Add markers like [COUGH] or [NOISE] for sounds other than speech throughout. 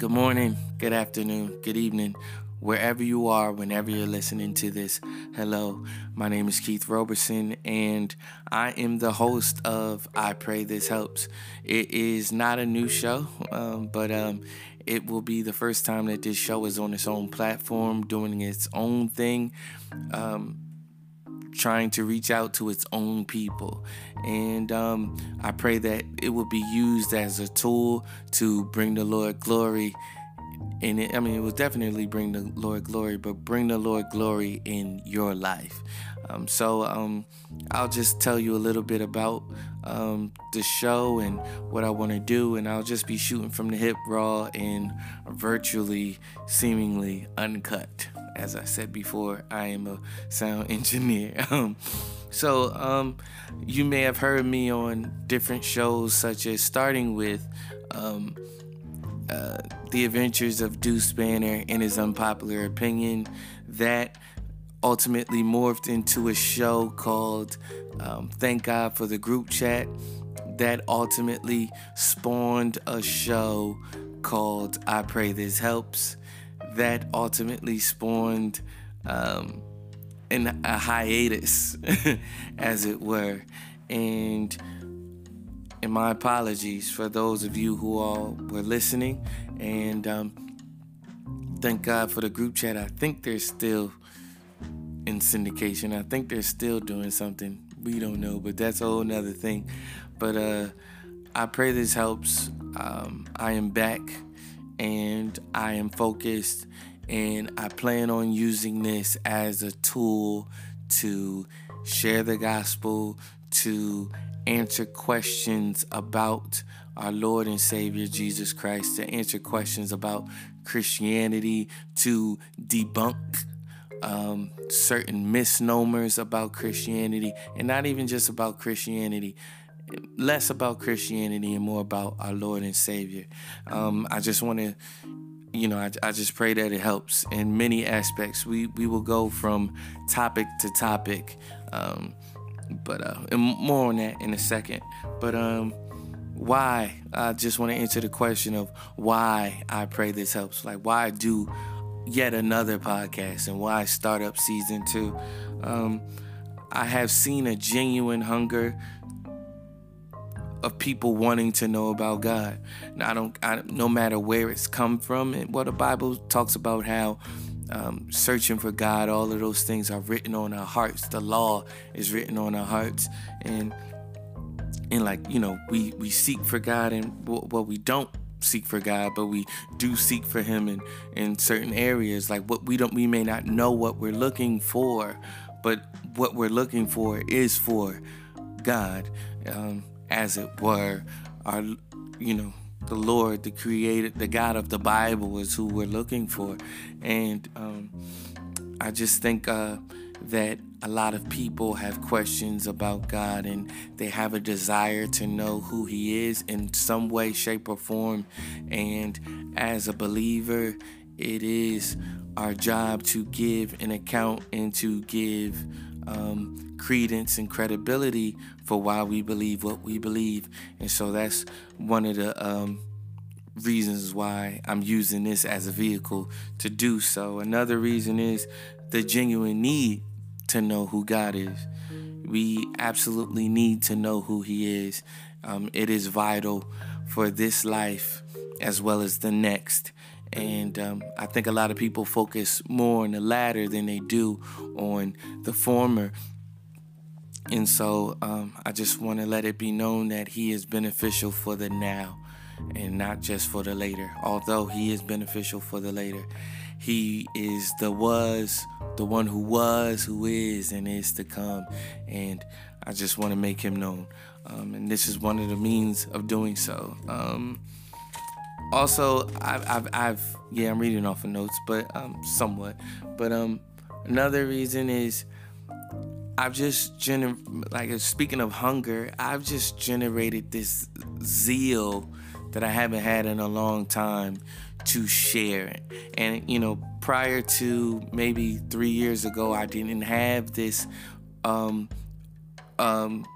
Good morning, good afternoon, good evening, wherever you are, whenever you're listening to this. Hello, my name is Keith Roberson, and I am the host of I Pray This Helps. It is not a new show, um, but um, it will be the first time that this show is on its own platform, doing its own thing. Um, trying to reach out to its own people. And um, I pray that it will be used as a tool to bring the Lord glory. And it, I mean, it will definitely bring the Lord glory, but bring the Lord glory in your life. Um, so um, I'll just tell you a little bit about um, the show and what I want to do, and I'll just be shooting from the hip, raw and virtually, seemingly uncut as I said before, I am a sound [LAUGHS] engineer. Um, so um, you may have heard me on different shows, such as starting with um, uh, The Adventures of Deuce Banner and His Unpopular Opinion. That ultimately morphed into a show called um, Thank God for the Group Chat. That ultimately spawned a show called I Pray This Helps that ultimately spawned um, in a hiatus, [LAUGHS] as it were. And and my apologies for those of you who all were listening. And um, thank God for the group chat. I think they're still in syndication. I think they're still doing something. We don't know, but that's a whole nother thing. But uh, I pray this helps. Um, I am back and I am focused and I plan on using this as a tool to share the gospel, to answer questions about our Lord and Savior Jesus Christ, to answer questions about Christianity, to debunk um, certain misnomers about Christianity, and not even just about Christianity, less about Christianity and more about our Lord and Savior. Um, I just want to, you know, I, I just pray that it helps in many aspects. We we will go from topic to topic, um, but uh, and more on that in a second. But um, why? I just want to answer the question of why I pray this helps. Like why do yet another podcast and why startup season two. Um, I have seen a genuine hunger of people wanting to know about God. Now, I don't, I, no matter where it's come from, and what the Bible talks about how um, searching for God, all of those things are written on our hearts. The law is written on our hearts, and and like you know, we we seek for God, and well, we don't seek for God, but we do seek for Him in in certain areas. Like what we don't, we may not know what we're looking for, but what we're looking for is for God. Um, as it were, our, you know, the Lord, the creator, the God of the Bible is who we're looking for. And um, I just think uh, that a lot of people have questions about God and they have a desire to know who He is in some way, shape, or form. And as a believer, it is our job to give an account and to give um, credence and credibility for why we believe what we believe. And so that's one of the um, reasons why I'm using this as a vehicle to do so. Another reason is the genuine need to know who God is. We absolutely need to know who He is. Um, it is vital for this life as well as the next. And um, I think a lot of people focus more on the latter than they do on the former. And so um, I just want to let it be known that He is beneficial for the now and not just for the later. Although He is beneficial for the later, He is the was, the one who was, who is, and is to come. And I just want to make Him known. Um, and this is one of the means of doing so. Um, also, I've, I've, I've, yeah, I'm reading off of notes, but um, somewhat. But um, another reason is I've just gener like speaking of hunger, I've just generated this zeal that I haven't had in a long time to share. And you know, prior to maybe three years ago, I didn't have this um, um,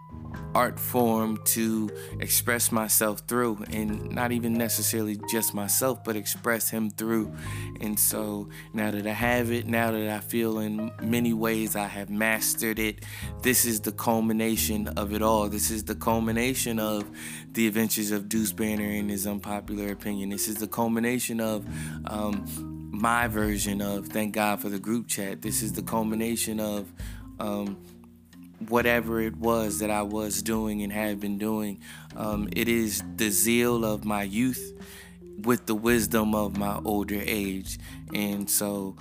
art form to express myself through and not even necessarily just myself but express him through. And so now that i have it now that i feel in many ways i have mastered it this is the culmination of it all. This is the culmination of the adventures of deuce banner and his unpopular opinion. This is the culmination of um, my version of thank god for the group chat. This is the culmination of um, whatever it was that I was doing and had been doing. Um, it is the zeal of my youth with the wisdom of my older age. And so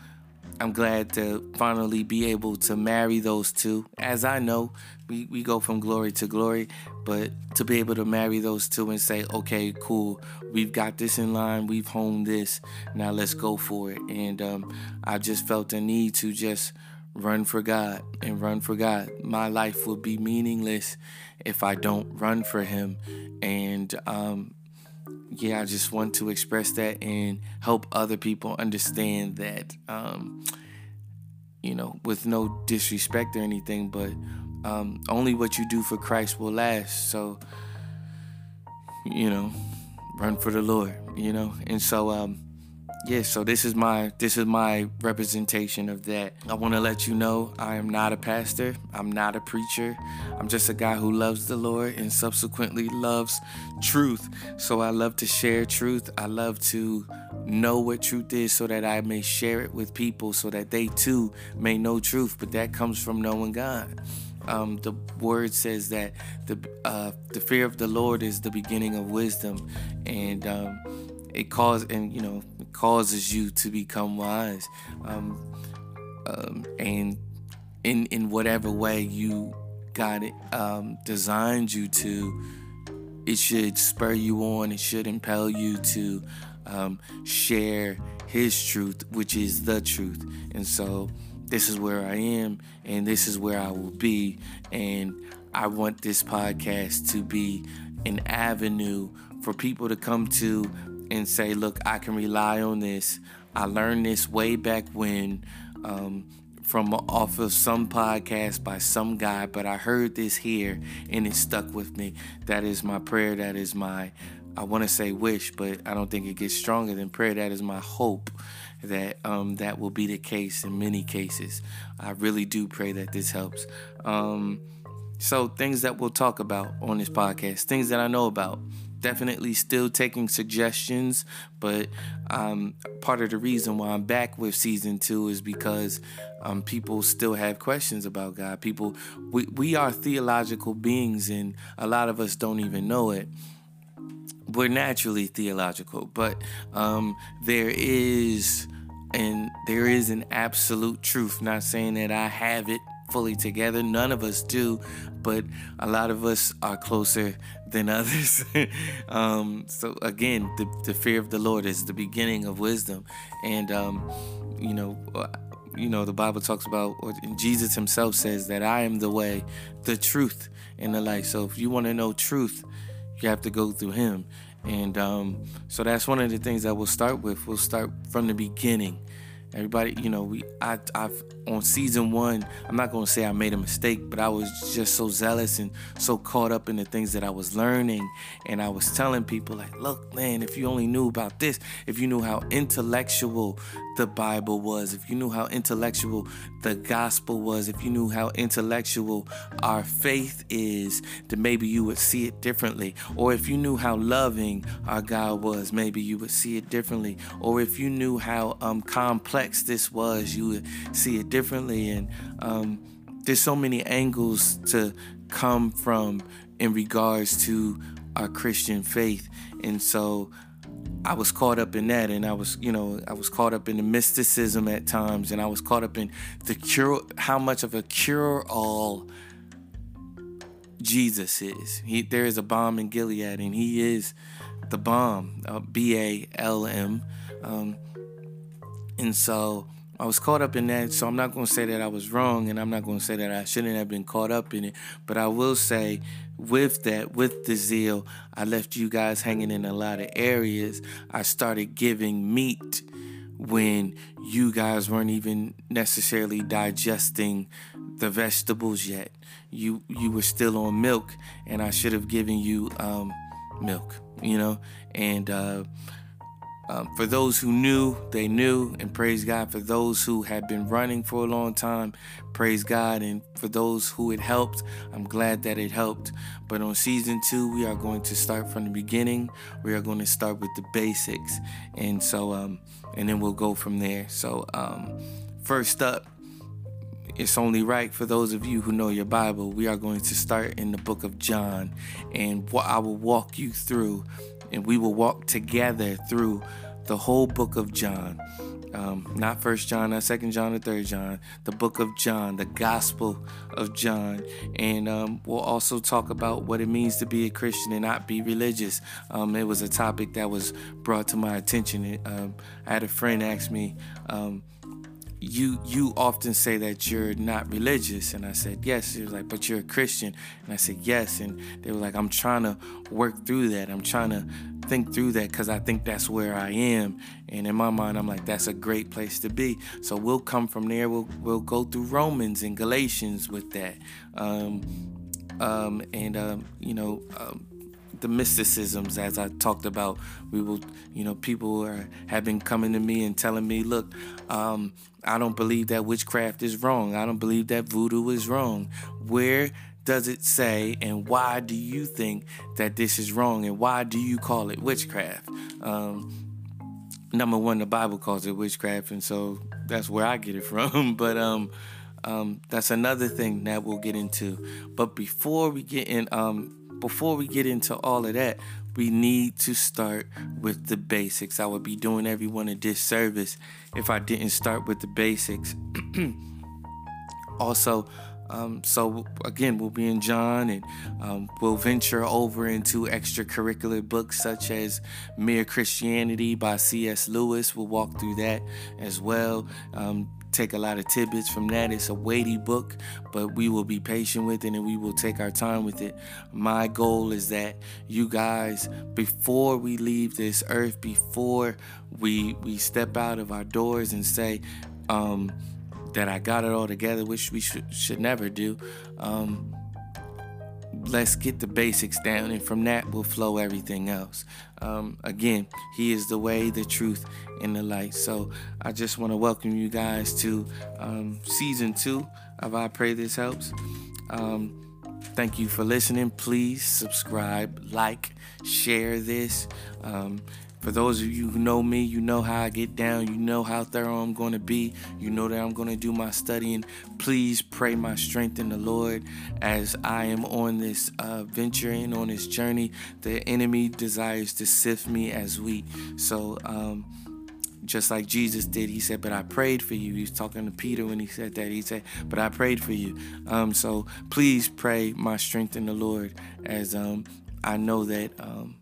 I'm glad to finally be able to marry those two. As I know, we, we go from glory to glory, but to be able to marry those two and say, okay, cool, we've got this in line, we've honed this, now let's go for it. And um, I just felt the need to just run for God and run for God. My life will be meaningless if I don't run for Him. And um, yeah, I just want to express that and help other people understand that, um, you know, with no disrespect or anything, but um, only what you do for Christ will last. So, you know, run for the Lord, you know? And so, um, yeah so this is my this is my representation of that. I want to let you know i am not a pastor i'm not a preacher. I'm just a guy who loves the lord and subsequently loves truth. So i love to share truth. I love to know what truth is so that i may share it with people so that they too may know truth. But that comes from knowing god. Um, the word says that the uh, the fear of the Lord is the beginning of wisdom, and um, it causes and you know causes you to become wise um, um, and in in whatever way you got it um, designed you to it should spur you on it should impel you to um, share his truth which is the truth. And so this is where i am and this is where i will be and i want this podcast to be an avenue for people to come to and say, look, I can rely on this. I learned this way back when um, from off of some podcast by some guy, but I heard this here and it stuck with me. That is my prayer. That is my, I want to say wish, but I don't think it gets stronger than prayer. That is my hope that um, that will be the case in many cases. I really do pray that this helps. Um, so, things that we'll talk about on this podcast, things that I know about definitely still taking suggestions, but um, part of the reason why I'm back with season two is because um, people still have questions about God. People, we, we are theological beings, and a lot of us don't even know it. We're naturally theological, but um, there is and there is an absolute truth. Not saying that I have it fully together. None of us do, but a lot of us are closer than others. [LAUGHS] um, so again, the, the, fear of the Lord is the beginning of wisdom, and um, you know, uh, you know, the Bible talks about, or Jesus Himself says that I am the way, the truth, and the life. So if you want to know truth, you have to go through Him. And um, so that's one of the things that we'll start with. We'll start from the beginning. Everybody, you know, we I I've on season one, I'm not gonna say I made a mistake, but I was just so zealous and so caught up in the things that I was learning. And I was telling people, like, look, man, if you only knew about this, if you knew how intellectual the Bible was, if you knew how intellectual the gospel was, if you knew how intellectual our faith is, then maybe you would see it differently. Or if you knew how loving our God was, maybe you would see it differently. Or if you knew how um, complex this was, you would see it differently. And um, there's so many angles to come from in regards to our Christian faith. And so I was caught up in that, and I was, you know, I was caught up in the mysticism at times, and I was caught up in the cure, how much of a cure-all Jesus is. He, there is a balm in Gilead, and He is the balm, uh, B A L M, um, and so I was caught up in that. So I'm not going to say that I was wrong, and I'm not going to say that I shouldn't have been caught up in it, but I will say with that, with the zeal, I left you guys hanging in a lot of areas. I started giving meat when you guys weren't even necessarily digesting the vegetables yet. You you were still on milk, and I should have given you um, milk, you know. And uh, um, for those who knew, they knew, and praise God. For those who had been running for a long time, praise God. And for those who it helped, I'm glad that it helped. But on season two, we are going to start from the beginning. We are going to start with the basics, and so um, and then we'll go from there. So um, first up, it's only right for those of you who know your Bible. We are going to start in the book of John, and what I will walk you through and we will walk together through the whole book of John. Um, not First John, not Second John, or Third John. The book of John, the Gospel of John, and um, we'll also talk about what it means to be a Christian and not be religious. Um, it was a topic that was brought to my attention. Um, I had a friend ask me um, you you often say that you're not religious. And i said yes. He was like but you're a christian. And i said yes. And they were like i'm trying to work through that. I'm trying to think through that because i think that's where i am. And in my mind i'm like that's a great place to be. So we'll come from there. We'll, we'll go through romans and galatians with that. Um, um, and um, you know um, the mysticisms as I talked about. We will, you know, people are, have been coming to me and telling me, look, um, I don't believe that witchcraft is wrong. I don't believe that voodoo is wrong. Where does it say, and why do you think that this is wrong, and why do you call it witchcraft? Um, number one, the Bible calls it witchcraft, and so that's where I get it [LAUGHS] from. but um, um, that's another thing that we'll get into. But before we get in, um, before we get into all of that, we need to start with the basics. I would be doing everyone a disservice if I didn't start with the basics. [CLEARS THROAT] also, um, so again, we'll be in John, and um, we'll venture over into extracurricular books such as Mere Christianity by C.S. Lewis. We'll walk through that as well. Um, take a lot of tidbits from that. It's a weighty book, but we will be patient with it and we will take our time with it. My goal is that you guys, before we leave this earth, before we we step out of our doors and say um, that I got it all together, which we should should never do. Um, let's get the basics down, and from that will flow everything else. Um, again, He is the way, the truth, and the light. So I just want to welcome you guys to um, season two of I Pray This Helps. Um, thank you for listening. Please subscribe, like, share this. Um, for those of you who know me, you know how I get down. You know how thorough I'm going to be. You know that I'm going to do my studying. Please pray my strength in the Lord as I am on this uh, venture and on this journey. The enemy desires to sift me as wheat. So, um, just like Jesus did. He said, But I prayed for you. He was talking to Peter when he said that. He said, But I prayed for you. Um, so please pray my strength in the Lord as um, I know that um,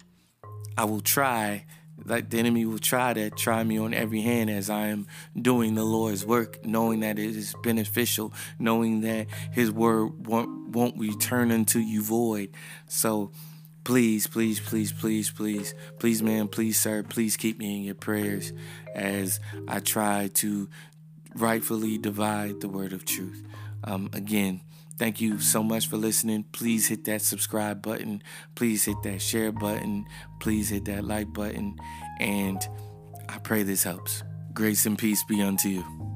I will try like the enemy will try to try me on every hand as I am doing the Lord's work, knowing that it is beneficial, knowing that His word won't, won't return unto you void. So please, please, please, please, please, please, man, please, sir, please keep me in your prayers as I try to rightfully divide the word of truth. Um, again, Thank you so much for listening. Please hit that subscribe button. Please hit that share button. Please hit that like button. And I pray this helps. Grace and peace be unto you.